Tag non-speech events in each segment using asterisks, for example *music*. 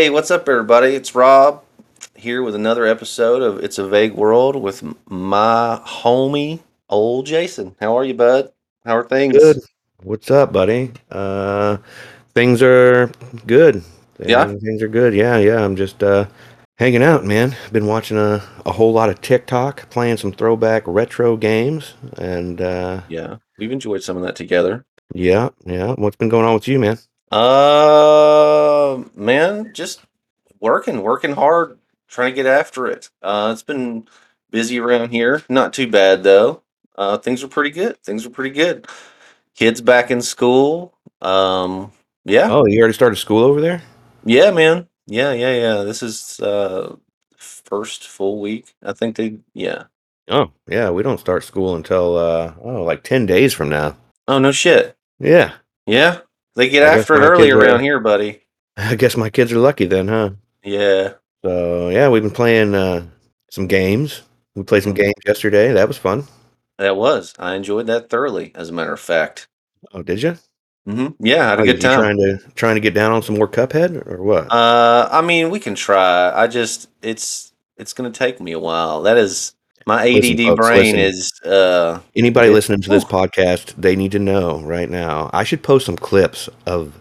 Hey, what's up, everybody? It's Rob here with another episode of It's a Vague World with my homie, old Jason. How are you, bud? How are things? Good. What's up, buddy? Uh, things are good. Yeah? Things, things are good. Yeah, yeah. I'm just uh, hanging out, man. Been watching a, a whole lot of TikTok, playing some throwback retro games, and uh, Yeah, we've enjoyed some of that together. yeah, yeah. What's been going on with you, man? Uh, man, just working, working hard, trying to get after it. Uh, it's been busy around here. Not too bad though. Uh, things are pretty good. Things are pretty good. Kids back in school. Um, yeah. Oh, you already started school over there? Yeah, man. Yeah, yeah, yeah. This is uh first full week. I think they yeah. Oh, yeah. We don't start school until uh, oh, like ten days from now. Oh no shit. Yeah. Yeah. They get I after it early kids are- around here, buddy. I guess my kids are lucky then, huh? Yeah. So yeah, we've been playing uh, some games. We played some games yesterday. That was fun. That was. I enjoyed that thoroughly, as a matter of fact. Oh, did you? Mm-hmm. Yeah, I had a Oh, good time. Trying to trying to get down on some more Cuphead or what? Uh I mean we can try. I just it's it's gonna take me a while. That is my ADD Listen, folks, brain listen. is uh Anybody it- listening to this podcast, they need to know right now. I should post some clips of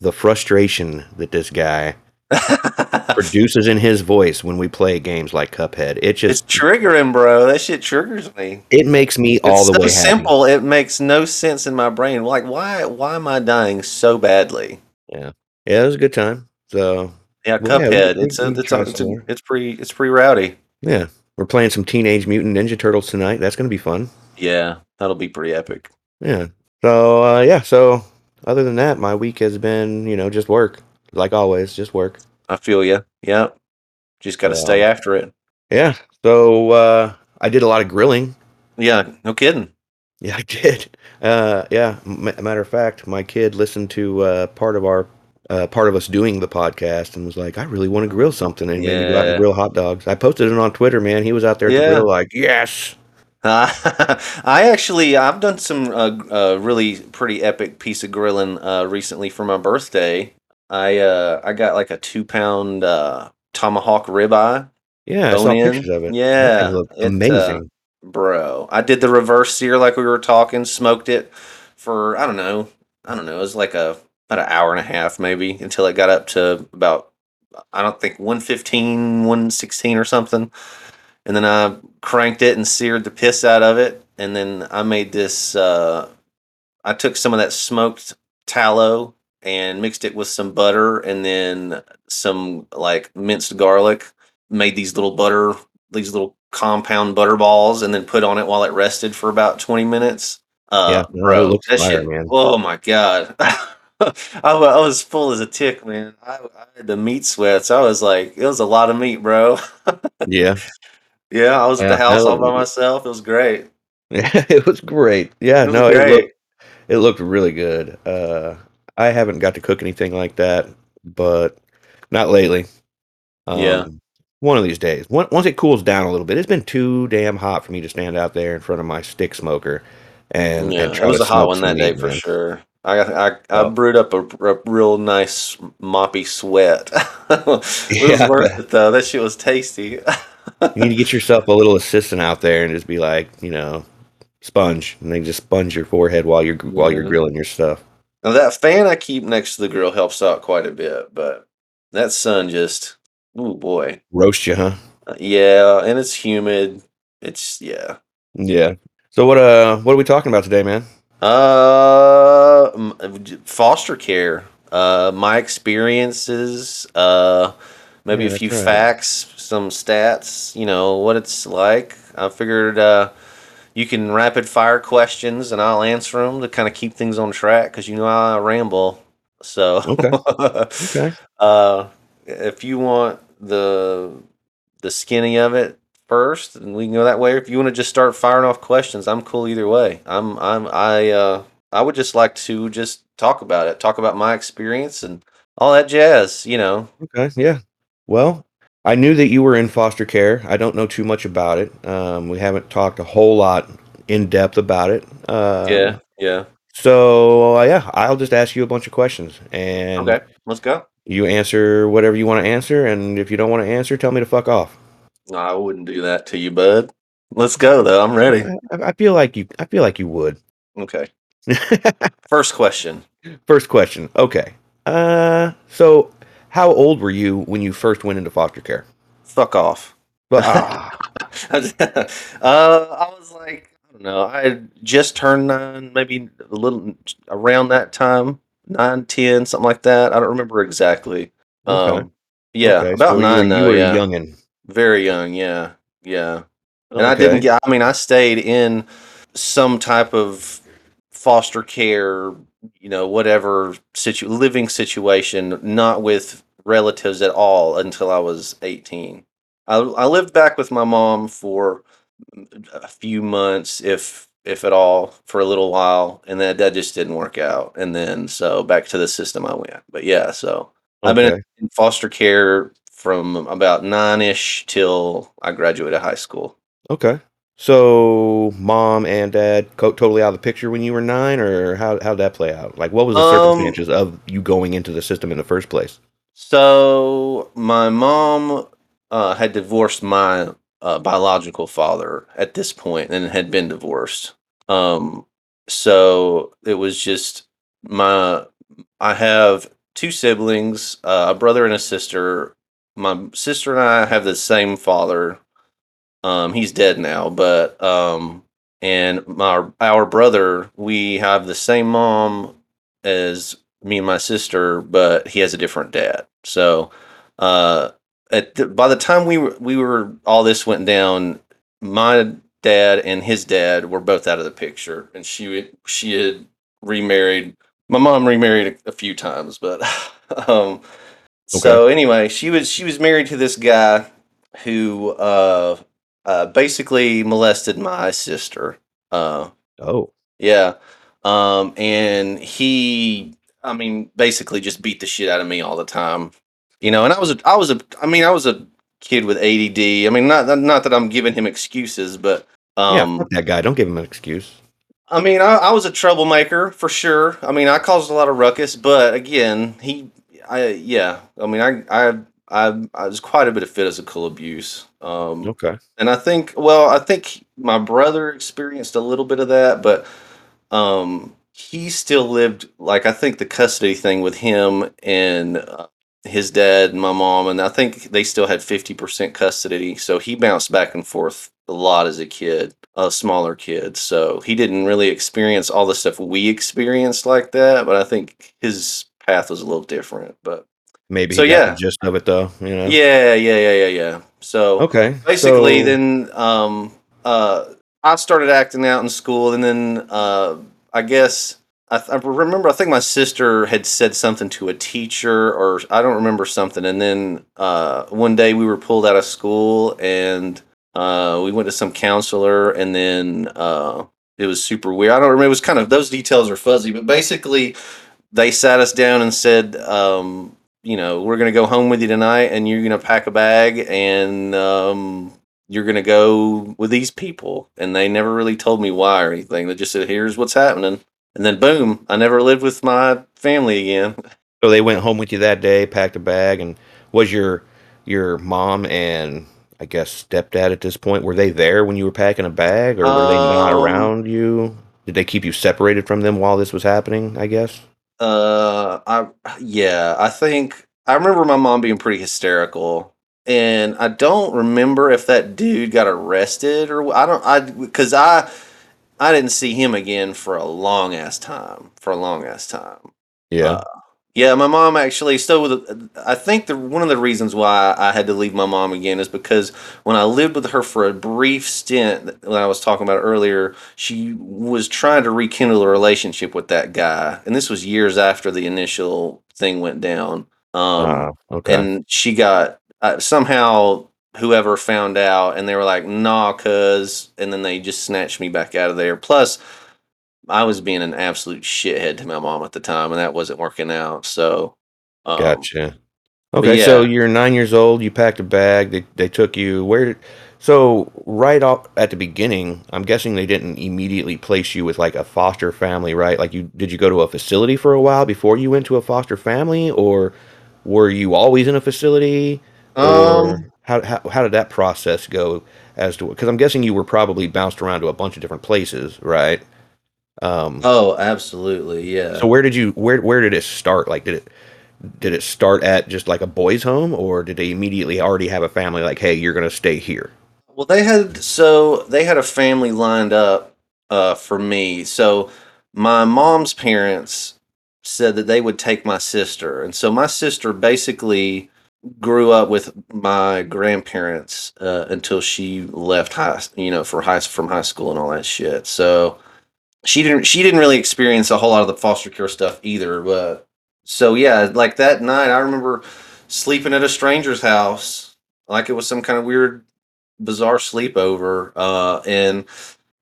the frustration that this guy *laughs* produces in his voice when we play games like Cuphead. It it's just triggering, bro. That shit triggers me. it makes me all it's the so way happy. simple. It makes no sense in my brain. Like, why? Why am I dying so badly? Yeah, Yeah, it was a good time. So Yeah, Well, yeah, we- Cuphead. we- it's a, we it's, try a, it's, some more. it's pretty. It's pretty rowdy. yeah, we're playing some Teenage Mutant Ninja Turtles tonight. That's gonna be fun. Yeah, that'll be pretty epic. Yeah. So uh, yeah. So other than that, my week has been you know just work, like always, just work. I feel you. Yeah, just got to stay after it. Yeah. So uh, I did a lot of grilling. Yeah, no kidding. Yeah, I *laughs* did. Uh, yeah. M- matter of fact, my kid listened to uh, part of our uh, part of us doing the podcast and was like, "I really want to grill something," and made me go out Yeah. and grill hot dogs. I posted it on Twitter. Man, he was out there Yeah. grill like, "Yes." Uh, *laughs* I actually I've done some uh, uh, really pretty epic piece of grilling uh, recently for my birthday. I uh, I got like a two pound uh, tomahawk ribeye, Yeah, I saw in? pictures of it. Yeah, it, amazing. bro. I did the reverse sear like we were talking. Smoked it for I don't know, I don't know. It was like a about an hour and a half maybe until it got up to about I don't think 115, 116 or something. And then I cranked it and seared the piss out of it. And then I made this. Uh, I took some of that smoked tallow and mixed it with some butter and then some like minced garlic. Made these little butter, these little compound butter balls, and then put on it while it rested for about twenty minutes. Uh, Yeah, bro, looks that fire, shit. man. Oh my god. *laughs* *laughs* I, wa- I was full as a tick, man. I, I had the meat sweats. I was like, it was a lot of meat, bro. *laughs* Yeah. Yeah, I was at Yeah, the house all by myself. It was great. Yeah, *laughs* it was great. Yeah, It was no, it great. looked it looked really good. Uh, I haven't got to cook anything like that, but not lately. Um, Yeah. One of these days, Once once it cools down a little bit, it's been too damn hot for me to stand out there in front of my stick smoker. And, yeah, and it try was to a hot smoke one some that day meat, for man. sure. I got I, I Oh. brewed up a, a real nice moppy sweat. *laughs* it was Yeah. worth it though. That shit was tasty. You need to get yourself a little assistant out there and just be like, you know, sponge, and they just sponge your forehead while you're while you're grilling your stuff. Now that fan I keep next to the grill helps out quite a bit, but that sun just, oh boy, Roast you, huh? Uh, yeah, and it's humid. It's yeah. Yeah. So what uh what are we talking about today, man? Uh, foster care. Uh, my experiences. Uh, maybe Yeah, a few right. facts, some stats. You know what it's like. I figured uh, you can rapid fire questions and I'll answer them to kind of keep things on track because you know I ramble. So Okay. *laughs* Okay. uh, if you want the the skinny of it first, and we can go that way. If you want to just start firing off questions, I'm cool either way. I'm I'm I uh I would just like to just talk about it, talk about my experience and all that jazz. You know. Okay, yeah. Well, I knew that you were in foster care. I don't know too much about it. Um, we haven't talked a whole lot in depth about it. Um, yeah. Yeah. So uh, yeah, I'll just ask you a bunch of questions, and Okay. Let's go. You answer whatever you want to answer, and if you don't want to answer, tell me to fuck off. I wouldn't do that to you, bud. Let's go though. I'm ready. I, I feel like you. I feel like you would. Okay. *laughs* First question. First question. Okay. Uh, so how old were you when you first went into foster care? Fuck off. But *laughs* ah, *laughs* uh, I was like, I don't know. I had just turned nine, maybe a little around that time, nine, ten, something like that. I don't remember exactly. Okay. Um, yeah, okay, about so you were- nine you though. were yeah, youngin. Very young. Yeah, yeah. And I didn't get. I mean, I stayed in some type of foster care, you know, whatever situ living situation, not with relatives at all until I was eighteen. I I lived back with my mom for a few months, if if at all, for a little while, and then that just didn't work out. And then so back to the system I went. But yeah, so I've been in foster care from about nine ish till I graduated high school. Okay. So mom and dad co- totally out of the picture when you were nine, or how how'd that play out? Like, what was the Um, circumstances of you going into the system in the first place? So my mom uh, had divorced my uh, biological father at this point and had been divorced. Um, so it was just my. I have two siblings, uh, a brother and a sister. My sister and I have the same father. Um, he's dead now, but um, and my our brother, we have the same mom as me and my sister, but he has a different dad. So, uh, at the, by the time we were we were all this went down, my dad and his dad were both out of the picture, and she she had remarried. My mom remarried a, a few times, but *laughs* um, so anyway, she was she was married to this guy who uh, uh, basically molested my sister. Uh, Oh, yeah. Um, and he, I mean, basically just beat the shit out of me all the time. You know, and I was a, I was a, I mean, I was a kid with ADD. I mean, not not that I'm giving him excuses, but yeah, um, fuck that guy. Don't give him an excuse. I mean, I, I was a troublemaker for sure. I mean, I caused a lot of ruckus, but again, he, I, yeah. I mean, I, I, I, I was quite a bit of physical abuse. Um, Okay. and I think, well, I think my brother experienced a little bit of that, but um, he still lived like I think the custody thing with him and uh, his dad and my mom, and I think they still had fifty percent custody. So he bounced back and forth a lot as a kid, a smaller kid. So he didn't really experience all the stuff we experienced like that. But I think his path was a little different. But Maybe So, yeah. just of it though. You know. yeah, yeah, yeah, yeah, yeah. So Okay. basically so- then um uh i started acting out in school and then uh i guess I, th- I remember i think my sister had said something to a teacher or i don't remember something and then uh one day we were pulled out of school and uh we went to some counselor and then uh it was super weird i don't remember it was kind of those details are fuzzy but basically they sat us down and said um you know, we're gonna go home with you tonight, and you're gonna pack a bag, and um, you're gonna go with these people. And they never really told me why or anything. They just said, "Here's what's happening," and then boom, I never lived with my family again. So they went home with you that day, packed a bag, and was your your mom and I guess stepdad at this point were they there when you were packing a bag, or were they not Um, around you? Did they keep you separated from them while this was happening? I guess. Uh, I yeah, I think I remember my mom being pretty hysterical, and I don't remember if that dude got arrested or I don't I because I I didn't see him again for a long ass time for a long ass time. Yeah. Uh, yeah, my mom actually. still I think the one of the reasons why I had to leave my mom again is because when I lived with her for a brief stint, when I was talking about earlier, she was trying to rekindle a relationship with that guy, and this was years after the initial thing went down. Um, Ah, okay. and she got uh, somehow whoever found out, and they were like, "Nah, cuz," and then they just snatched me back out of there. Plus, I was being an absolute shithead to my mom at the time, and that wasn't working out. So, um, Gotcha. Okay, so you're nine years old. You packed a bag. They they took you where? So right off at the beginning, I'm guessing they didn't immediately place you with like a foster family, right? Like you did you go to a facility for a while before you went to a foster family, or were you always in a facility? Um, how, how, how did that process go as to, because I'm guessing you were probably bounced around to a bunch of different places, right? Um, oh, absolutely, yeah. so where did you, where, where did it start? Like, did it, did it start at just like a boys' home or did they immediately already have a family like, hey, you're going to stay here? Well, they had so they had a family lined up uh, for me. So my mom's parents said that they would take my sister, and so my sister basically grew up with my grandparents uh, until she left high, you know, for high from high school and all that shit. So she didn't she didn't really experience a whole lot of the foster care stuff either. But so yeah, like that night, I remember sleeping at a stranger's house, like it was some kind of weird bizarre sleepover uh and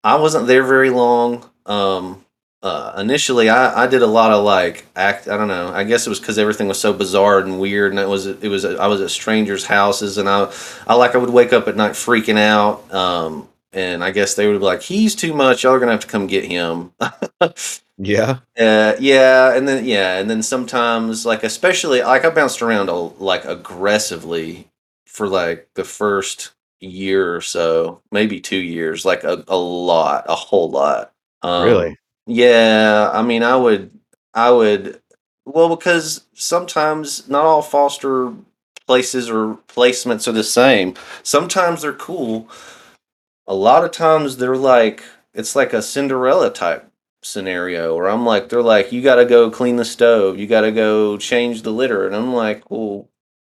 i wasn't there very long um uh initially i i did a lot of like act i don't know i guess it was because everything was so bizarre and weird and it was it was i was at strangers houses and i i like i would wake up at night freaking out um and i guess they would be like he's too much y'all are gonna have to come get him Yeah. *laughs* Uh, yeah, and then yeah, and then sometimes like especially like I bounced around a, like aggressively for like the first year or so, maybe two years, like a, a lot, a whole lot. Um, Really? yeah, I mean, I would, I would, well, because sometimes not all foster places or placements are the same. Sometimes they're cool. A lot of times they're like, it's like a Cinderella type scenario where I'm like, they're like, you got to go clean the stove, you got to go change the litter, and I'm like, well,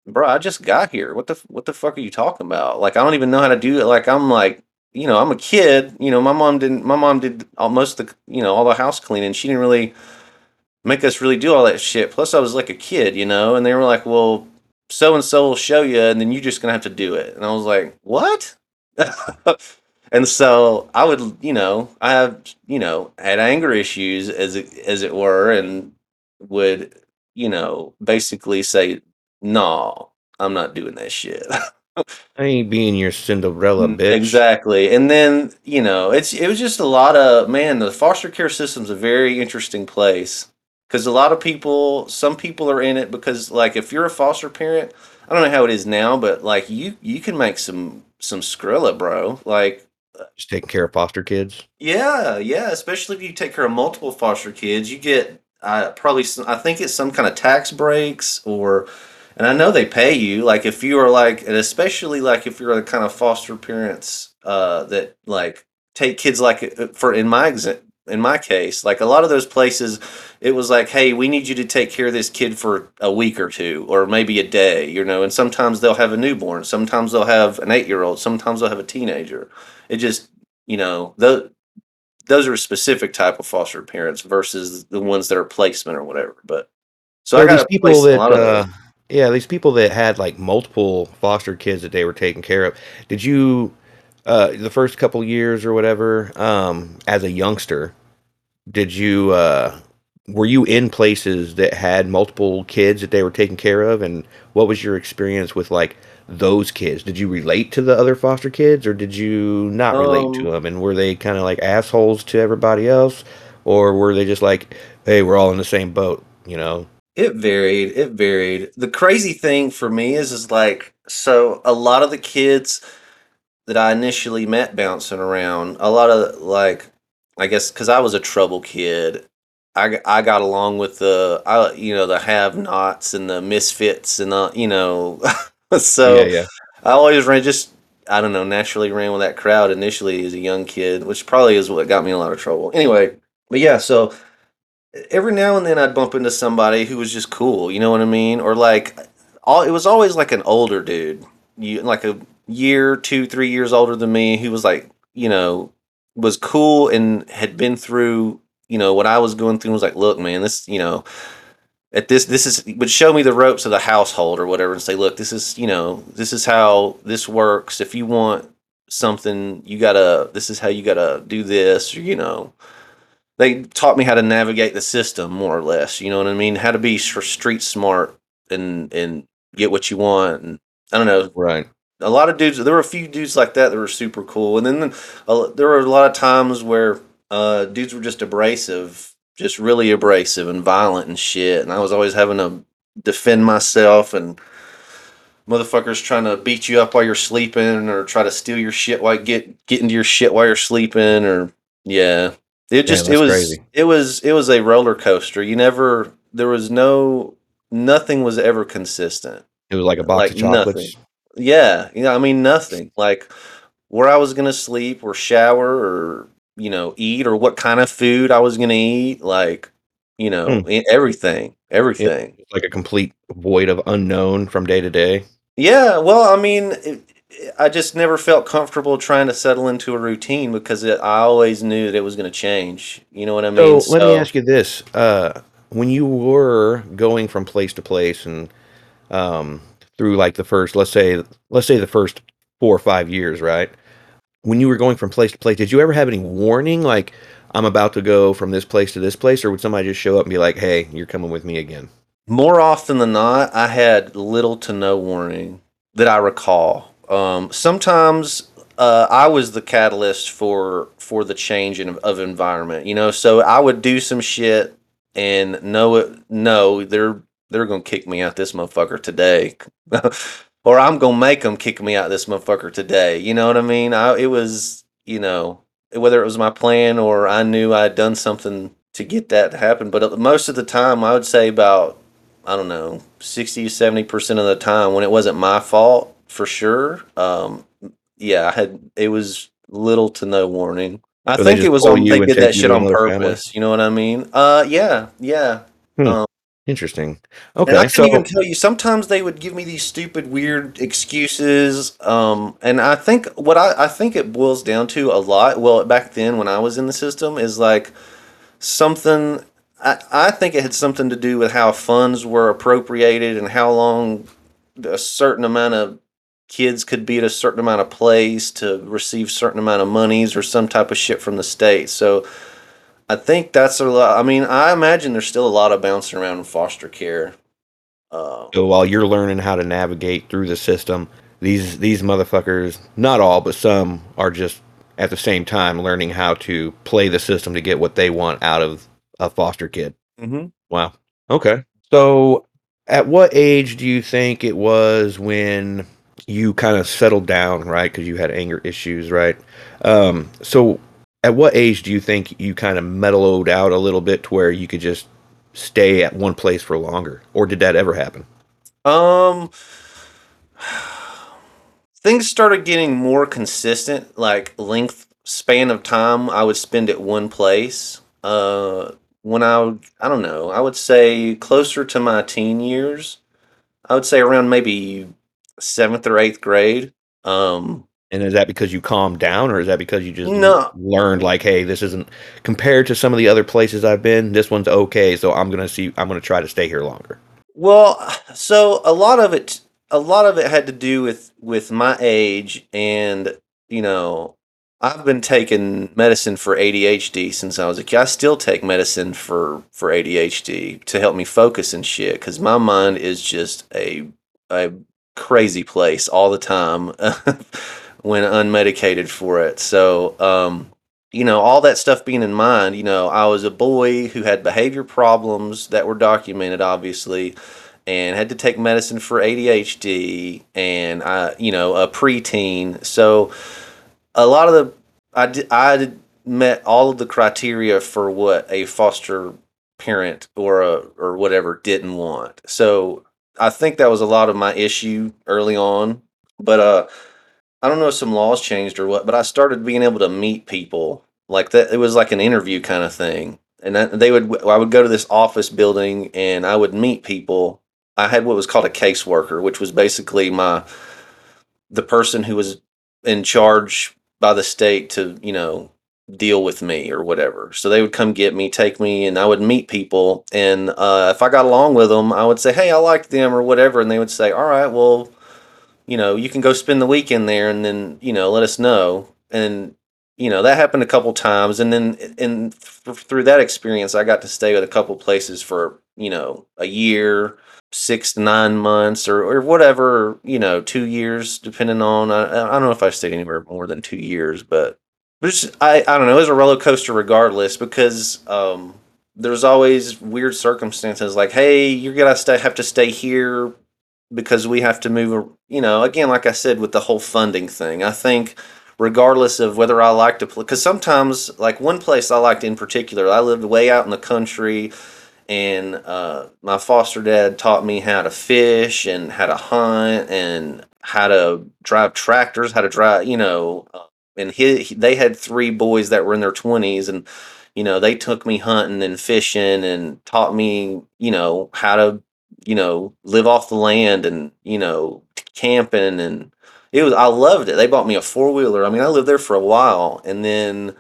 bro, I just got here. What the what the fuck are you talking about? Like, I don't even know how to do it. Like, I'm like, you know, I'm a kid. You know, my mom didn't. My mom did most of the, you know, all the house cleaning. She didn't really make us really do all that shit. Plus, I was like a kid, you know, and they were like, well, so and so will show you, and then you're just gonna have to do it. And I was like, what? *laughs* and so I would, you know, I have, you know, had anger issues as it as it were, and would, you know, basically say, no, I'm not doing that shit. I ain't being your Cinderella Mm, bitch. Exactly. And then, you know, it's it was just a lot of man, the foster care system's a very interesting place because a lot of people, some people are in it because like if you're a foster parent, I don't know how it is now, but like you you can make some some skrilla, bro. Like Just taking care of foster kids. yeah, yeah, especially if you take care of multiple foster kids, you get uh, probably some, I think it's some kind of tax breaks or and I know they pay you like if you are like and especially like if you're the kind of foster parents uh that like take kids like uh, for in my exa- in my case like a lot of those places it was like hey we need you to take care of this kid for a week or two or maybe a day you know and sometimes they'll have a newborn sometimes they'll have an 8-year-old sometimes they'll have a teenager it just you know those those are a specific type of foster parents versus the ones that are placement or whatever. But so I these got people that, lot of uh, yeah, these people that had like multiple foster kids that they were taking care of. Did you, uh, the first couple years or whatever, um, as a youngster, did you, uh, were you in places that had multiple kids that they were taking care of? And what was your experience with like those kids? Did you relate to the other foster kids or did you not relate to Um, them? And were they kind of like assholes to everybody else? Or were they just like, hey, we're all in the same boat, you know? it varied. It varied. The crazy thing for me is, is like, so a lot of the kids that I initially met bouncing around, a lot of like, I guess because I was a trouble kid, I, I got along with the, I, you know, the have-nots and the misfits and the, you know, *laughs* Yeah, so yeah. I always ran just I don't know naturally ran with that crowd initially as a young kid, which probably is what got me in a lot of trouble. Anyway, but yeah, so every now and then I'd bump into somebody who was just cool, you know what I mean? Or like all it was always like an older dude, you like a year, two, three years older than me, who was like, you know, was cool and had been through, you know, what I was going through and was like, look, man, this, you know, at this this is would show me the ropes of the household or whatever and say look this is you know this is how this works. If you want something you gotta this is how you gotta do this or, you know. They taught me how to navigate the system more or less you know what i mean? How to be street smart and and get what you want and i don't know. Right. A lot of dudes there were a few dudes like that that were super cool and then uh, there were a lot of times where uh dudes were just abrasive just really abrasive and violent and shit and i was always having to defend myself and motherfuckers trying to beat you up while you're sleeping or try to steal your shit while get get into your shit while you're sleeping or yeah. It just it was crazy. it was it was a roller coaster. You never there was no nothing was ever consistent. It was like a box Like of chocolates. Yeah, you know, I mean nothing. Like where I was gonna sleep or shower or you know eat or what kind of food I was gonna eat. Like you know Hmm. e- everything, everything. It's like a complete void of unknown from day to day. Yeah, well, I mean, it, I just never felt comfortable trying to settle into a routine because it, I always knew that it was going to change. You know what I mean? So let me ask you this: uh, when you were going from place to place and um, through like the first, let's say, let's say the first four or five years, right? When you were going from place to place, did you ever have any warning, like I'm about to go from this place to this place, or would somebody just show up and be like, "Hey, you're coming with me again"? More often than not, I had little to no warning that I recall. Um, sometimes uh, I was the catalyst for for the change in, of environment. You know, so I would do some shit and know it. No, they're they're gonna kick me out this motherfucker today, *laughs* or I'm gonna make them kick me out this motherfucker today. You know what I mean? I, it was you know whether it was my plan or I knew I had done something to get that to happen. But uh, most of the time, I would say about I don't know, 60 to 70% of the time when it wasn't my fault for sure. Um, yeah, I had, it was little to no warning. I So think it was on, they did that shit on another family? purpose. You know what I mean? Uh, yeah, yeah. Hmm. Um, Interesting. and I Okay, can so even tell you, sometimes they would give me these stupid, weird excuses. Um, and I think what I, I think it boils down to a lot. Well, back then when I was in the system, is like something. I, I think it had something to do with how funds were appropriated and how long a certain amount of kids could be at a certain amount of place to receive certain amount of monies or some type of shit from the state. So I think that's a lot. I mean, I imagine there's still a lot of bouncing around in foster care. Uh, So while you're learning how to navigate through the system, these these motherfuckers, not all, but some are just at the same time learning how to play the system to get what they want out of a foster kid. mm-hmm. Wow. Okay. So at what age do you think it was when you kind of settled down, right? Because you had anger issues, right? Um, so at what age do you think you kind of mellowed out a little bit to where you could just stay at one place for longer? Or did that ever happen? Um, things started getting more consistent, like length span of time I would spend at one place. Uh, when I would, I don't know, I would say closer to my teen years. I would say around maybe seventh or eighth grade. Um, And is that because you calmed down, or is that because you just No. learned like, hey, this isn't compared to some of the other places I've been, this one's okay, so I'm gonna see, I'm gonna try to stay here longer. Well, so a lot of it, a lot of it had to do with with my age, and you know, I've been taking medicine for ADHD since I was a kid. I still take medicine for for ADHD to help me focus and shit because my mind is just a a crazy place all the time *laughs* when unmedicated for it. So, um, you know, all that stuff being in mind, you know, I was a boy who had behavior problems that were documented, obviously, and had to take medicine for ADHD and I, you know, a preteen. So, a lot of the I I met all of the criteria for what a foster parent or a or whatever didn't want. So I think that was a lot of my issue early on. But uh I don't know if some laws changed or what, but I started being able to meet people like that. It was like an interview kind of thing, and they would. I would go to this office building and I would meet people. I had what was called a caseworker, which was basically my the person who was in charge by the state to you know deal with me or whatever. So they would come get me, take me, and I would meet people. And uh, if I got along with them, I would say, "Hey, I liked them" or whatever, and they would say, "All right, well." You know, you can go spend the weekend there and then, you know, let us know. And, you know, that happened a couple times. And then, and th- through that experience, I got to stay at a couple places for, you know, a year, six to nine months or, or whatever, you know, two years, depending on, I, I don't know if I stayed anywhere more than two years, but, but it's, I, I don't know, it was a roller coaster regardless because, um, there's always weird circumstances like, hey, you're gonna stay have to stay here because we have to move. You know, again, like I said with the whole funding thing, I think regardless of whether I like to play, because sometimes like one place I liked in particular, I lived way out in the country. And uh, my foster dad taught me how to fish and how to hunt and how to drive tractors, how to drive, you know, uh, and he, he- they had three boys that were in their 20s and you know they took me hunting and fishing and taught me you know how to you know live off the land and you know camping and it was i loved it. They bought me a four-wheeler. I mean i lived there for a while and then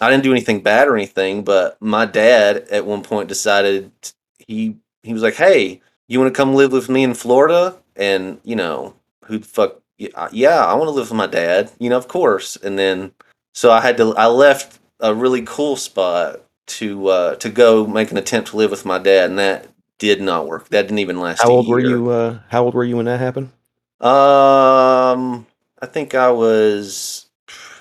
i didn't do anything bad or anything but my dad at one point decided he he was like hey you want to come live with me in florida? And you know who the fuck yeah, yeah i want to live with my dad. You know of course. And then so i had to i left a really cool spot to uh to go make an attempt to live with my dad and that did not work that didn't even last How old were you? Uh, how old were you when that happened? um i think i was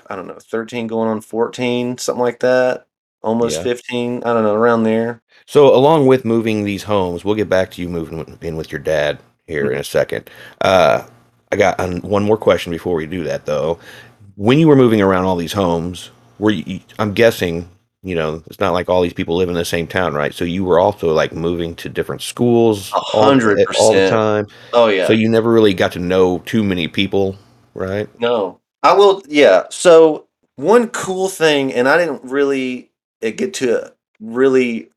i don't know 13 going on 14 something like that almost Yeah. 15 i don't know around there So, along with moving these homes, we'll get back to you moving in with your dad here in a second. Uh, I got one more question before we do that, though. When you were moving around all these homes, were you? I'm guessing, you know, it's not like all these people live in the same town, right? So you were also like moving to different schools, A all- hundred all the time. oh yeah So you never really got to know too many people, right? No, I will. Yeah. So one cool thing, and I didn't really uh, get to really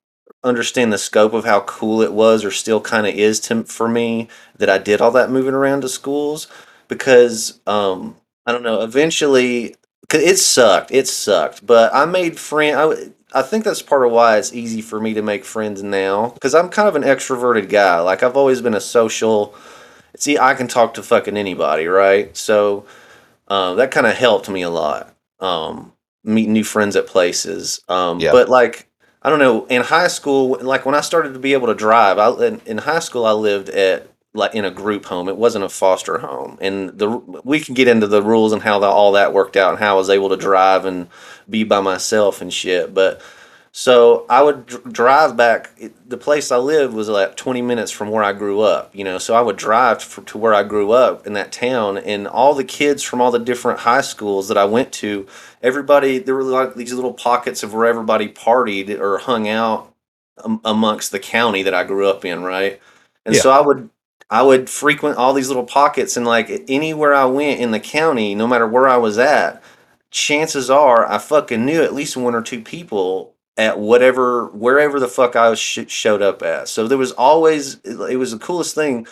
understand the scope of how cool it was, or still kind of is to for me that I did all that moving around to schools because um I don't know. Eventually, 'cause it sucked. It sucked, but I made friend. I w- I think that's part of why it's easy for me to make friends now because I'm kind of an extroverted guy. Like I've always been a social. See, I can talk to fucking anybody, right? So um, that kind of helped me a lot. Um, meeting new friends at places. Um, Yeah. But like, I don't know. In high school, like when I started to be able to drive, I in, in high school I lived at like in a group home. It wasn't a foster home, and the we can get into the rules and how the, all that worked out and how I was able to drive and be by myself and shit. But so I would dr- drive back. it- The place I lived was like 20 minutes from where I grew up, you know. So I would drive for, to where I grew up in that town, and all the kids from all the different high schools that I went to, everybody there were like these little pockets of where everybody partied or hung out amongst the county that I grew up in, right? And Yeah. so I would I would frequent all these little pockets, and like anywhere I went in the county, no matter where I was at, chances are I fucking knew at least one or two people at whatever wherever the fuck I sh- showed up at. So there was always it was the coolest thing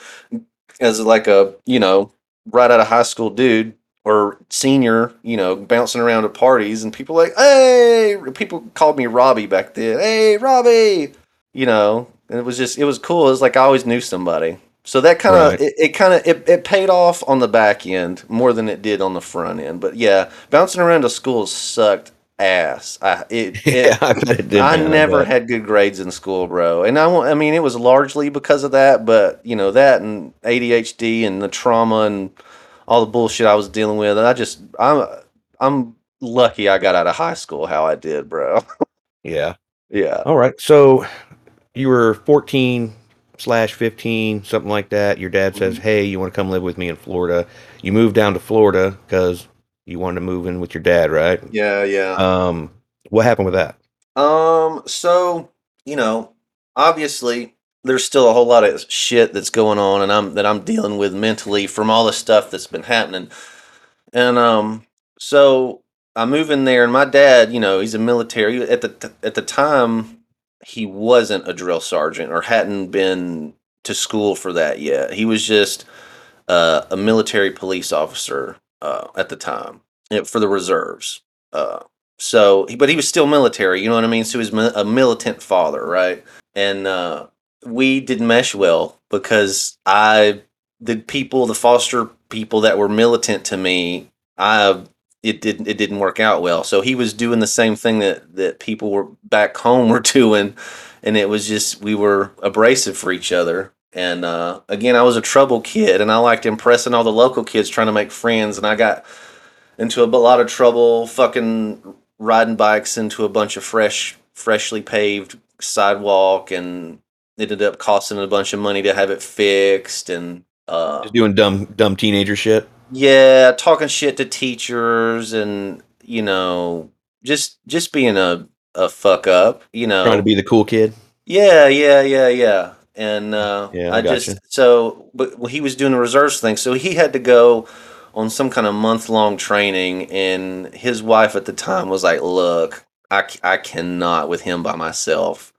as like a you know right out of high school dude or senior, you know, bouncing around at parties and people like, hey, people called me Robbie back then. Hey, Robbie, you know, and it was just it was cool. It was like I always knew somebody. So that kind of Right. it, it kind of it, it paid off on the back end more than it did on the front end. But yeah, bouncing around to school sucked ass. I it, it *laughs* yeah, I it. I never had good grades in school, bro. And I, I mean, it was largely because of that, but you know that and ADHD and the trauma and all the bullshit I was dealing with. And I just, I'm, I'm lucky I got out of high school how I did, bro. *laughs* Yeah. yeah. All right. So you were 14 slash 15, something like that. Your dad says, Hey, you want to come live with me in Florida? You move down to Florida because you wanted to move in with your dad, right? Yeah, yeah. Um, what happened with that? Um, so, you know, obviously there's still a whole lot of shit that's going on and I'm that I'm dealing with mentally from all the stuff that's been happening. And um so I move in there and my dad, you know, he's a military at the at the time he wasn't a drill sergeant or hadn't been to school for that yet. He was just uh, a military police officer uh, at the time eh, for the reserves. Uh, so, but he was still military. You know what I mean? So he was a militant father, right? And uh, we didn't mesh well because I, the people, the foster people that were militant to me, I it didn't it didn't work out well. So he was doing the same thing that that people were back home were *laughs* doing, and it was just we were abrasive for each other. And uh, again, I was a trouble kid, and I liked impressing all the local kids, trying to make friends. And I got into a lot of trouble, fucking riding bikes into a bunch of fresh freshly paved sidewalk and it ended up costing a bunch of money to have it fixed and uh Just doing dumb dumb teenager shit. Yeah, talking shit to teachers and you know, just just being a a fuck up, you know. Trying to be the cool kid. Yeah, yeah, yeah, yeah. And uh, Yeah, I I gotcha. just so, but well, he was doing the reserves thing, so he had to go on some kind of month long training. And his wife at the time was like, "Look, I I cannot with him by myself."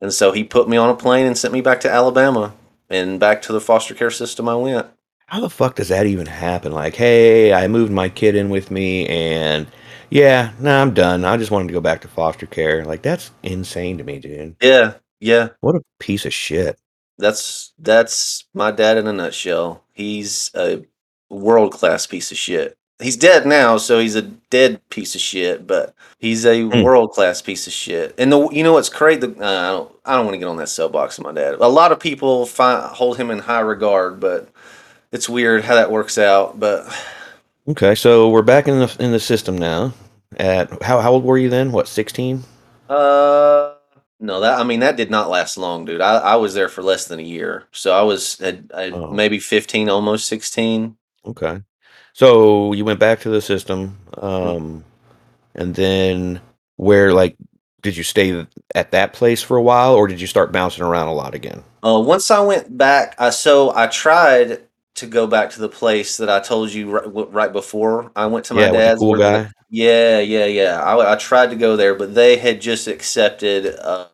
And so he put me on a plane and sent me back to Alabama, and back to the foster care system I went. How the fuck does that even happen? Like, hey, I moved my kid in with me, and yeah, no, I'm done. I just want him to go back to foster care. Like, that's insane to me, dude. Yeah, yeah. What a piece of shit. That's that's my dad in a nutshell. He's a world class piece of shit. He's dead now, so he's a dead piece of shit. But he's a Hmm. world class piece of shit. And the you know what's crazy? The, uh, I don't I don't want to get on that soapbox of my dad. A lot of people find, hold him in high regard, but it's weird how that works out. But Okay, so we're back in the in the system now. At how how old were you then? What, 16? uh, no, that I mean that did not last long, dude. I, I was there for less than a year, so I was at, at Oh. maybe fifteen, almost sixteen. Okay. So you went back to the system, um, and then where like did you stay at that place for a while, or did you start bouncing around a lot again? Uh, once I went back, I so I tried to go back to the place that I told you right, right before I went to my yeah, dad's. cool the- guy. yeah, yeah, yeah. I, I tried to go there, but they had just accepted. Uh,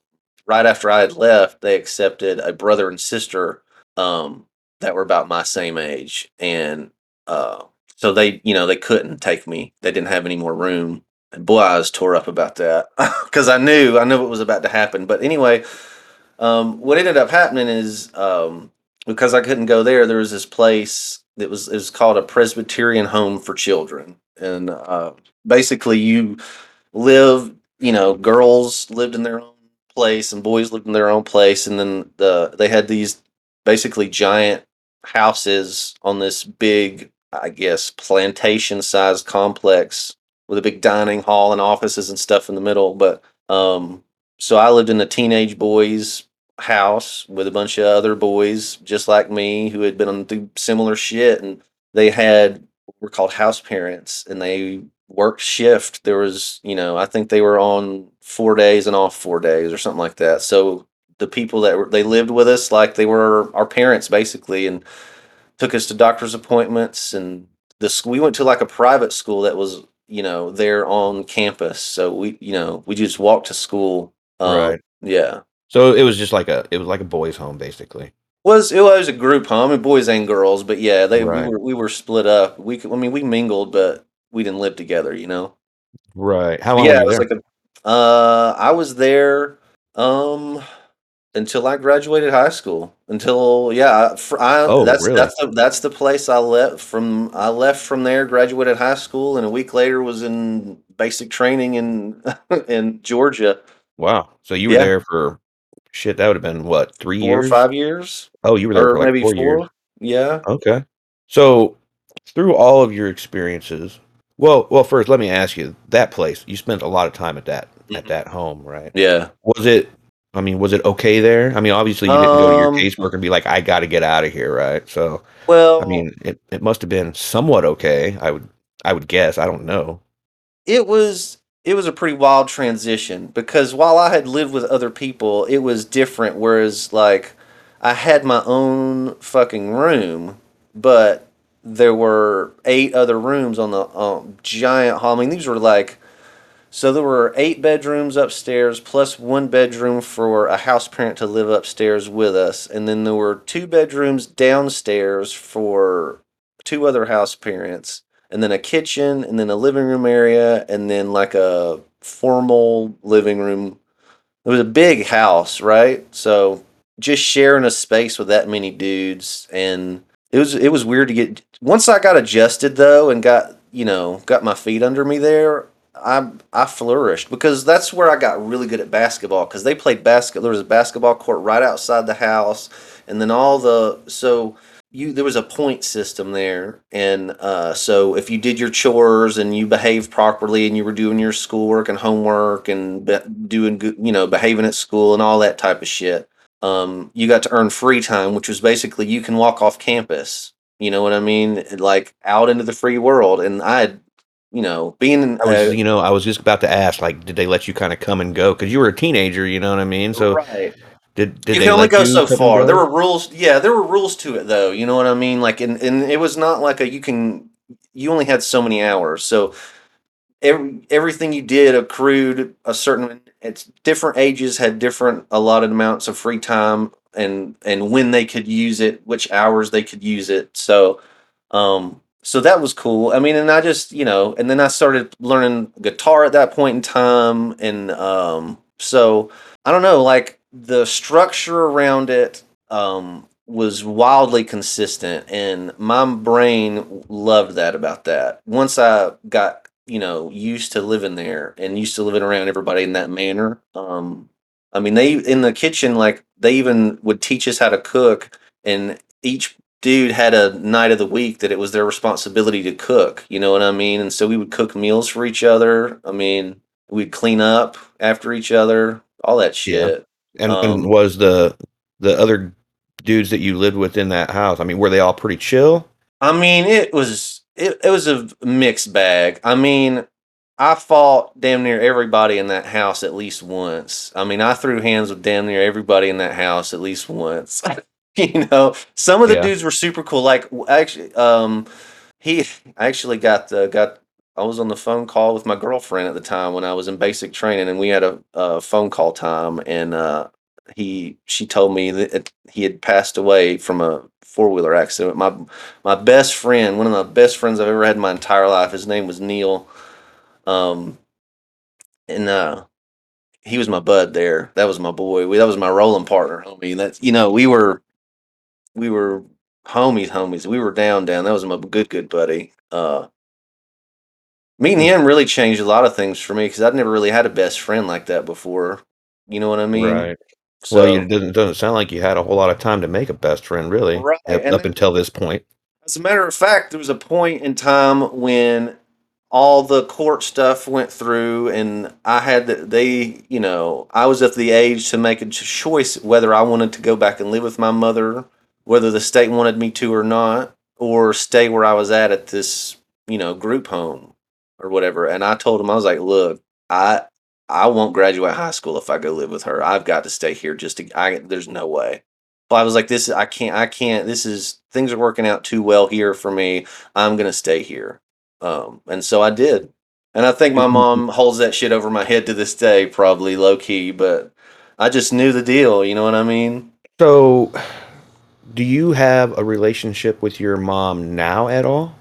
right after I had left, they accepted a brother and sister um, that were about my same age, and uh, so they, you know, they couldn't take me. They didn't have any more room. And boy, I was tore up about that *laughs* because I knew I knew what was about to happen. But anyway, um, what ended up happening is um, because I couldn't go there, there was this place that was it was called a Presbyterian home for children, and uh, basically you live, you know, girls lived in their own place and boys lived in their own place, and then the they had these basically giant houses on this big, I guess, plantation sized complex with a big dining hall and offices and stuff in the middle. But um, so I lived in a teenage boys house with a bunch of other boys just like me who had been on through similar shit and they had were called house parents and they worked shift. There was you know i think they were on four days and off four days or something like that. So the people that were they lived with us like they were our parents basically and took us to doctor's appointments and the school we went to like a private school that was you know there on campus. So we you know we just walked to school um, Right. yeah So it was just like a it was like a boys' home basically. was it was a group home, and boys and girls, but yeah, they Right. we were we were split up. We could, I mean, we mingled, but we didn't live together, you know. Right. How But long yeah, were it was there? like a. Uh, I was there, um, until I graduated high school. Until yeah, I, fr- I Oh, that's really? that's the that's the place I left from. I left from there, graduated high school, and a week later was in basic training in *laughs* in Georgia. Wow. So you were Yeah. there for shit, that would have been what, three Four or years? five years, Oh, you were there or for like maybe four four. years. Yeah. Okay. So through all of your experiences, well, well, first let me ask you that place. You spent a lot of time at that at Mhm. that home, right? Yeah. Was it? I mean, was it okay there? I mean, obviously you didn't go to your Um, caseworker and be like, "I got to get out of here," right? So, Well, I mean, it, it must have been somewhat okay. I would I would guess. I don't know. it was it was a pretty wild transition because while I had lived with other people, it was different. Whereas like I had my own fucking room, but there were eight other rooms on the um, giant hall. I mean, these were like so there were eight bedrooms upstairs plus one bedroom for a house parent to live upstairs with us, and then there were two bedrooms downstairs for two other house parents and then a kitchen and then a living room area and then like a formal living room. It was a big house right? So just sharing a space with that many dudes and it was it was weird to get once i got adjusted though and got you know got my feet under me there i i flourished because that's where i got really good at basketball because they played basketball there was a basketball court right outside the house and then all the so you there was a point system there, and uh, so if you did your chores and you behaved properly and you were doing your schoolwork and homework and be, doing good, you know, behaving at school and all that type of shit, um, you got to earn free time, which was basically you can walk off campus. You know what I mean? Like out into the free world, and I had you know, being I was, you know, I was just about to ask, like, did they let you kind of come and go? Because you were a teenager, you know what I mean? So, right. Did did you they can only go so far. There were rules. Yeah, there were rules to it, though. You know what I mean? Like, and and it was not like a you can. You only had so many hours, so every everything you did accrued a certain. It's different ages had different allotted amounts of free time, and and when they could use it, which hours they could use it. So, um, so that was cool. I mean, and I just you know, and then I started learning guitar at that point in time, and um, so I don't know, like the structure around it um, was wildly consistent, and my brain loved that about that. Once I got you know used to living there and used to living around everybody in that manner, um, I mean, they in the kitchen like they even would teach us how to cook, and each dude had a night of the week that it was their responsibility to cook. You know what I mean? And so we would cook meals for each other. I mean, we'd clean up after each other, all that shit. And, Um, and was the the other dudes that you lived with in that house? I mean, were they all pretty chill? I mean, it was it, it was a mixed bag. I mean, I fought damn near everybody in that house at least once. I mean, I threw hands with damn near everybody in that house at least once. *laughs* you know, some of the Yeah. dudes were super cool. Like actually, um, he I actually got the got. I was on the phone call with my girlfriend at the time when I was in basic training, and we had a, a phone call time, and uh, he she told me that it- he had passed away from a four wheeler accident. My my best friend, one of my best friends I've ever had in my entire life, his name was Neil. Um, and uh, he was my bud there. That was my boy. We, that was my rolling partner, homie. That's you know we were we were homies, homies. We were down, down. That was my good, good buddy. Uh, meeting him really changed a lot of things for me because I'd never really had a best friend like that before. You know what I mean? Right. So well, it doesn't doesn't sound like you had a whole lot of time to make a best friend, really, Right, up, up then- until this point. As a matter of fact, there was a point in time when all the court stuff went through, and I had the, they, you know, I was at the age to make a choice whether I wanted to go back and live with my mother, whether the state wanted me to or not, or stay where I was at at this, you know, group home or whatever. And I told him, I was like, look, I. I won't graduate high school if I go live with her. I've got to stay here. Just to, I, there's no way. But I was like, this, I can't, I can't, this is, things are working out too well here for me. I'm going to stay here. Um, and so I did. And I think my Mhm. mom holds that shit over my head to this day, probably low key, but I just knew the deal. You know what I mean? So, do you have a relationship with your mom now at all?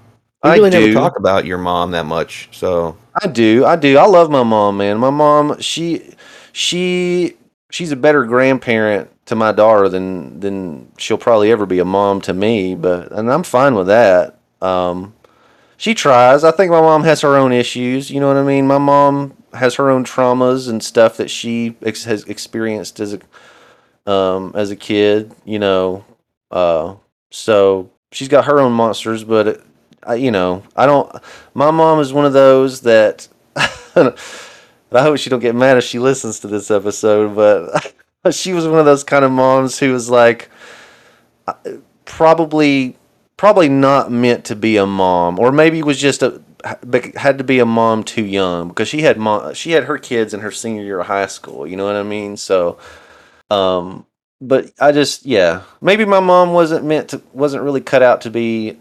I really never do. talk about your mom that much. So, I do. I do. I love my mom, man. My mom, she, she, she's a better grandparent to my daughter than than she'll probably ever be a mom to me. But and I'm fine with that. Um, she tries. I think my mom has her own issues. You know what I mean? My mom has her own traumas and stuff that she ex- has experienced as a um as a kid. You know, uh, so she's got her own monsters, but. It, I, you know, I don't. My mom is one of those that. *laughs* I hope she don't get mad if she listens to this episode, but *laughs* she was one of those kind of moms who was like, probably, probably not meant to be a mom, or maybe was just a had to be a mom too young because she had mom she had her kids in her senior year of high school. You know what I mean? So, um, but I just yeah, maybe my mom wasn't meant to wasn't really cut out to be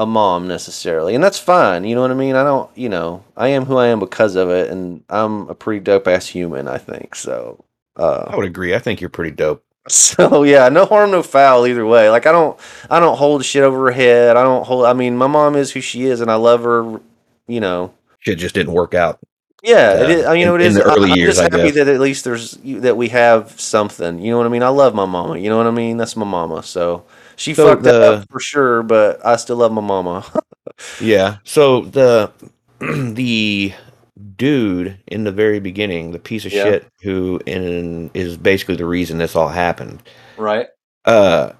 a mom necessarily, and that's fine. You know what I mean? I don't, you know, I am who I am because of it, and I'm a pretty dope ass human. I think so. I Uh, would agree. I think you're pretty dope. *laughs* so yeah, no harm, no foul either way. Like I don't, I don't hold shit over her head. I don't hold. I mean, my mom is who she is, and I love her. You know, Shit just didn't work out. yeah, it Yeah, is, I mean, you know, in- it in is. the I- early I'm years, just I happy that at least there's that we have something. You know what I mean? I love my mama. You know what I mean? That's my mama. So she So fucked the- up for sure, but I still love my mama. *laughs* Yeah. So the *clears throat* the dude in the very beginning, the piece of Yeah. shit who in is basically the reason this all happened. right. Uh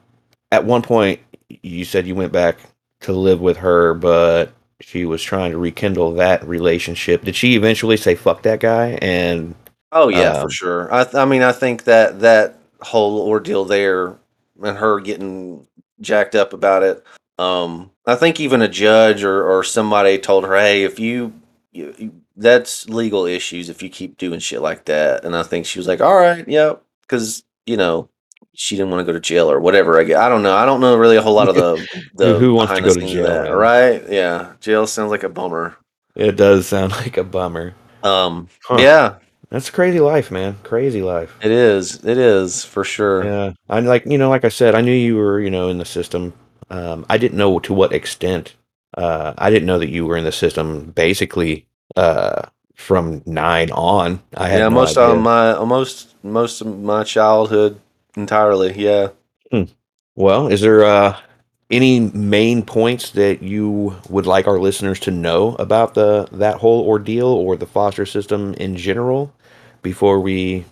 at one point you said you went back to live with her, but she was trying to rekindle that relationship. Did she eventually say "fuck that guy"? And Oh yeah, for um, sure. I th- I mean, I think that that whole ordeal there and her getting jacked up about it. Um, I think even a judge or or somebody told her, "Hey, if you, you, you that's legal issues if you keep doing shit like that." And I think she was like, "All right, yep," because you know she didn't want to go to jail or whatever. I guess I don't know. I don't know really a whole lot of the *laughs* who the who wants to go to jail, that. Right? Yeah, jail sounds like a bummer. It does sound *laughs* like a bummer. Um, Huh. yeah, That's crazy life, man. Crazy life. it is. It is for sure. Yeah, I like you know, like I said, I knew you were you know in the system. Um, I didn't know to what extent. Uh, I didn't know that you were in the system basically uh, from nine on. I had Yeah, no most of idea. my almost most of my childhood entirely. Yeah. Well, is there uh, any main points that you would like our listeners to know about the that whole ordeal or the foster system in general before we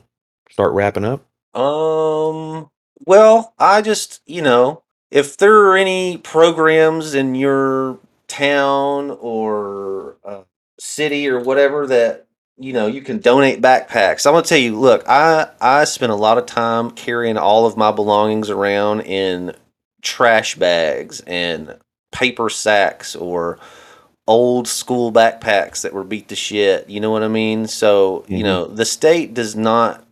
start wrapping up? Um. Well, I just you know if there are any programs in your town or uh, city or whatever that you know you can donate backpacks. I'm gonna tell you. Look, I I spent a lot of time carrying all of my belongings around in trash bags and paper sacks or old school backpacks that were beat to shit. You know what I mean? So, you Mhm. know, the state does not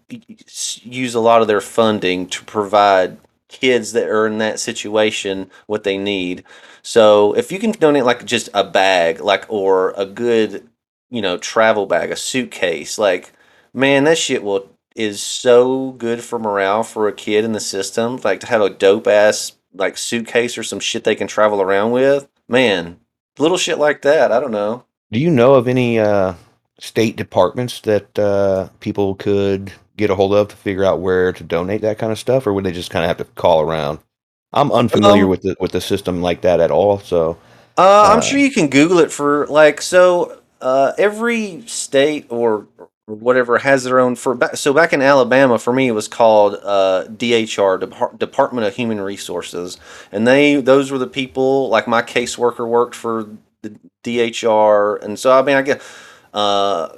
use a lot of their funding to provide kids that are in that situation what they need. So, if you can donate like just a bag, like or a good, you know, travel bag, a suitcase, like man, that shit will is so good for morale for a kid in the system. Like to have a dope ass like suitcase or some shit they can travel around with. Man, Little shit like that. I don't know. Do you know of any uh, state departments that uh, people could get a hold of to figure out where to donate that kind of stuff, or would they just kind of have to call around? I'm unfamiliar Um, with the with the system like that at all, so uh, I'm uh, sure you can Google it for like so. Uh, every state or or whatever has their own for. So back in Alabama, for me, it was called uh, DHR, Depar- Department of Human Resources, and they those were the people. Like my caseworker worked for the DHR, and so I mean, I guess. Uh,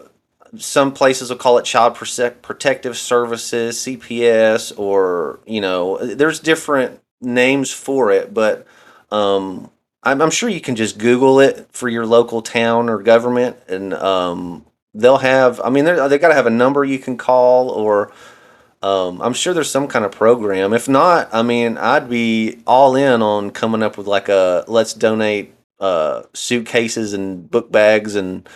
some places will call it child Protect- protective services cps or you know there's different names for it but um, I'm, I'm sure you can just google it for your local town or government and um, they'll have i mean they got to have a number you can call or um, i'm sure there's some kind of program if not i mean i'd be all in on coming up with like a let's donate uh, suitcases and book bags and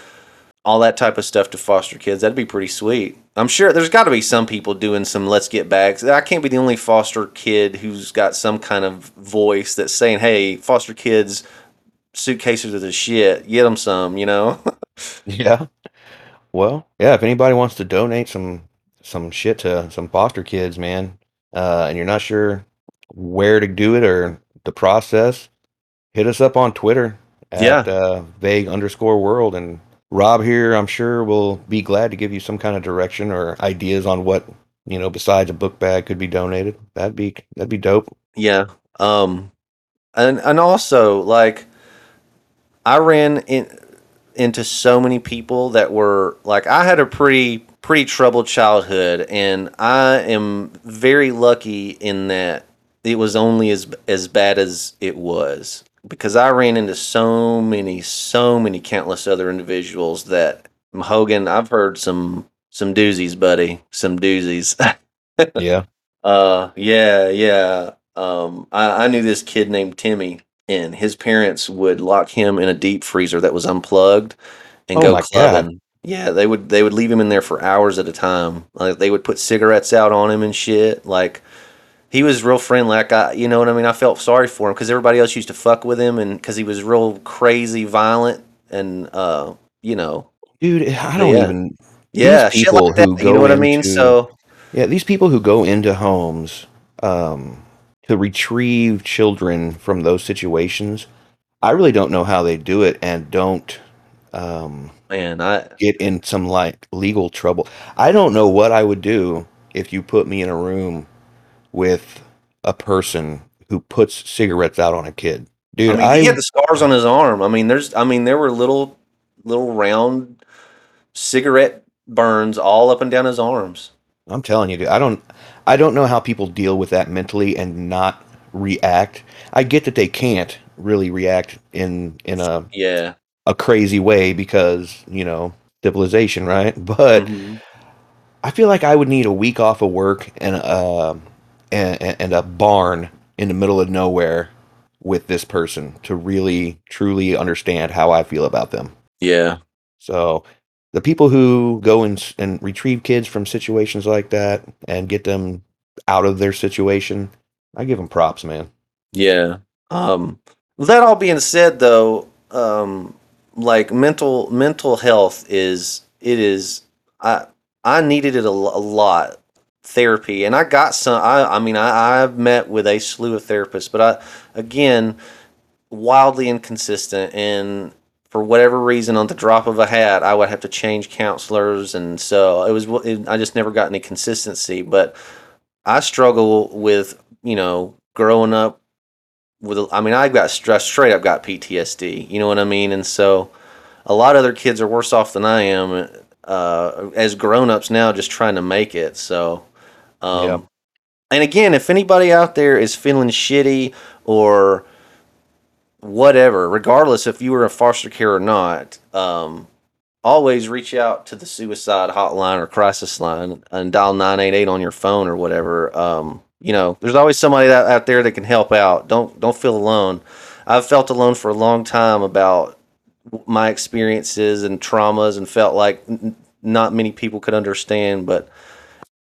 all that type of stuff to foster kids. That'd be pretty sweet. I'm sure there's got to be some people doing some let's get bags. I can't be the only foster kid who's got some kind of voice that's saying, "Hey, foster kids, suitcases are the shit. Get them some," you know. *laughs* yeah. Well, yeah. If anybody wants to donate some some shit to some foster kids, man, uh, and you're not sure where to do it or the process, hit us up on Twitter at yeah. uh, vague underscore world. And Rob here, I'm sure, will be glad to give you some kind of direction or ideas on what you know besides a book bag could be donated. That'd be that'd be dope. Yeah. Um and and also like I ran in into so many people that were like I had a pretty pretty troubled childhood and I am very lucky in that it was only as as bad as it was because I ran into so many so many countless other individuals that Hogan I've heard some some doozies buddy some doozies *laughs* Yeah. uh, yeah, yeah. Um, I, I knew this kid named Timmy, and his parents would lock him in a deep freezer that was unplugged and Oh go my God. clubbing. Yeah, they would they would leave him in there for hours at a time. Like they would put cigarettes out on him and shit. Like he was real friendly. Like I, you know what I mean. I felt sorry for him because everybody else used to fuck with him, and because he was real crazy, violent, and uh, you know, Dude, I don't yeah, even yeah, shit people like that. who You know what I mean? into So Yeah, these people who go into homes um, to retrieve children from those situations, I really don't know how they do it and don't um, man, I get in some like legal trouble. I don't know what I would do if you put me in a room with a person who puts cigarettes out on a kid. Dude, I mean, I, he had the scars on his arm. I mean, there's, I mean, there were little, little round cigarette burns all up and down his arms. I'm telling you, dude, I don't I don't know how people deal with that mentally and not react. I get that they can't really react in in a Yeah. a crazy way because, you know, civilization, right? *laughs* But Mhm. I feel like I would need a week off of work and uh and, and a barn in the middle of nowhere with this person to really truly understand how I feel about them. Yeah. So the people who go and, and retrieve kids from situations like that and get them out of their situation, I give them props, man. Yeah. Um, that all being said, though, um, like mental mental health is it is I I needed it a, a lot therapy, and I got some. I I mean I I've met with a slew of therapists, but I again wildly inconsistent and. For whatever reason, on the drop of a hat, I would have to change counselors, and so it was. It, I just never got any consistency. But I struggle with you know growing up with I mean I got stress straight up got PTSD you know what I mean and so a lot of other kids are worse off than I am uh, as grown-ups now just trying to make it so um, Yep. and again if anybody out there is feeling shitty or whatever regardless if you were in foster care or not um, always reach out to the suicide hotline or crisis line and dial 988 on your phone or whatever. Um, you know there's always somebody that, out there that can help out. Don't don't feel alone. I've felt alone for a long time about my experiences and traumas and felt like n- not many people could understand but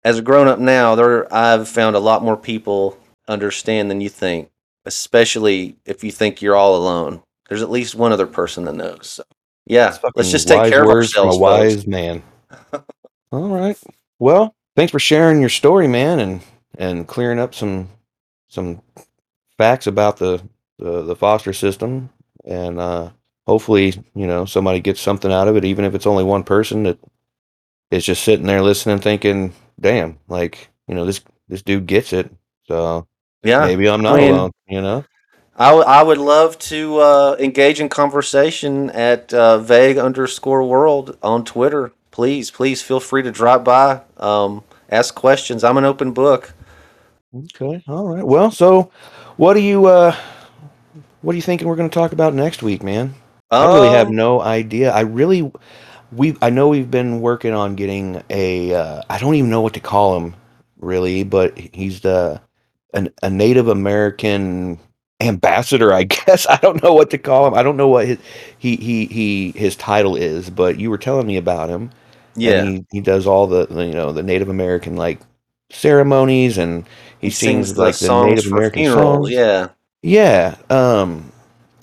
as a grown up now there i've found a lot more people understand than you think especially if you think you're all alone there's at least one other person that knows so yeah let's just take wise care of ourselves a folks. wise man. *laughs* All right. Well, thanks for sharing your story, man, and and clearing up some some facts about the the, the foster system, and uh, hopefully, you know, somebody gets something out of it, even if it's only one person that is just sitting there listening, thinking, "Damn, like you know, this this dude gets it." So yeah maybe I'm not mean- alone. You know. I, w- I would love to uh, engage in conversation at uh, vague underscore world on Twitter. Please, please feel free to drop by, um, ask questions. I'm an open book. Okay. All right. Well, so what do you uh, what are you thinking we're going to talk about next week, man? I really have Um, no idea. I really we I know we've been working on getting a uh, I don't even know what to call him really, but he's the an, a Native American ambassador, I *laughs* guess. I don't know what to call him. I don't know what his he he he his title is, but you were telling me about him. Yeah, And he, he does all the the, you know the Native American like ceremonies and he, sings, the like the songs Native American funerals. songs. Yeah, Yeah. Um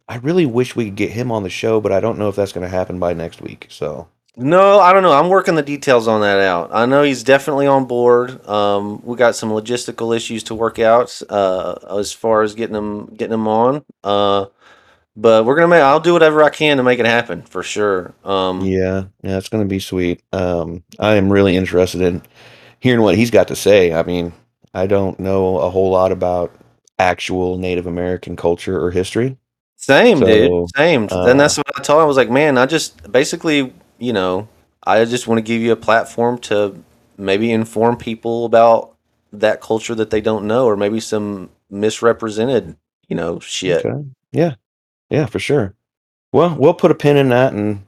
I really wish we could get him on the show, but I don't know if that's going to happen by next week. So, no, I don't know. I'm working the details on that out. I know he's definitely on board. Um, we got some logistical issues to work out uh, as far as getting him getting him on. Uh, but we're gonna make. I'll do whatever I can to make it happen for sure. Um, yeah, yeah, it's going to be sweet. Um I am really interested in hearing what he's got to say. I mean, I don't know a whole lot about actual Native American culture or history. Same, So, dude. Same. uh, then that's what I told him. I was like, man, I just basically, you know, I just want to give you a platform to maybe inform people about that culture that they don't know, or maybe some misrepresented, you know, shit. Okay. Yeah. Yeah, for sure. Well, we'll put a pin in that and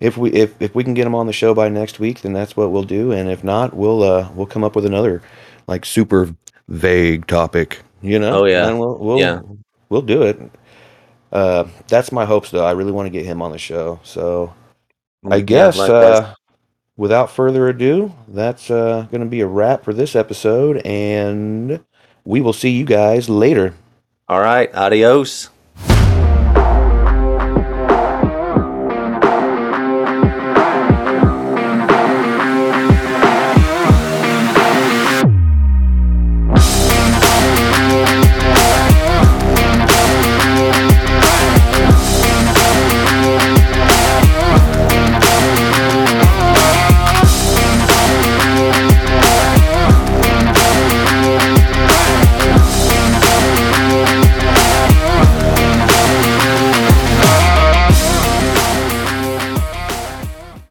if we if if we can get him on the show by next week, then that's what we'll do and if not, we'll uh we'll come up with another like super vague topic, you know? Oh, yeah. And we'll we'll Yeah. we'll do it. Uh that's my hopes though. I really want to get him on the show. So, I guess uh without further ado, that's uh going to be a wrap for this episode and we will see you guys later. All right. Adios.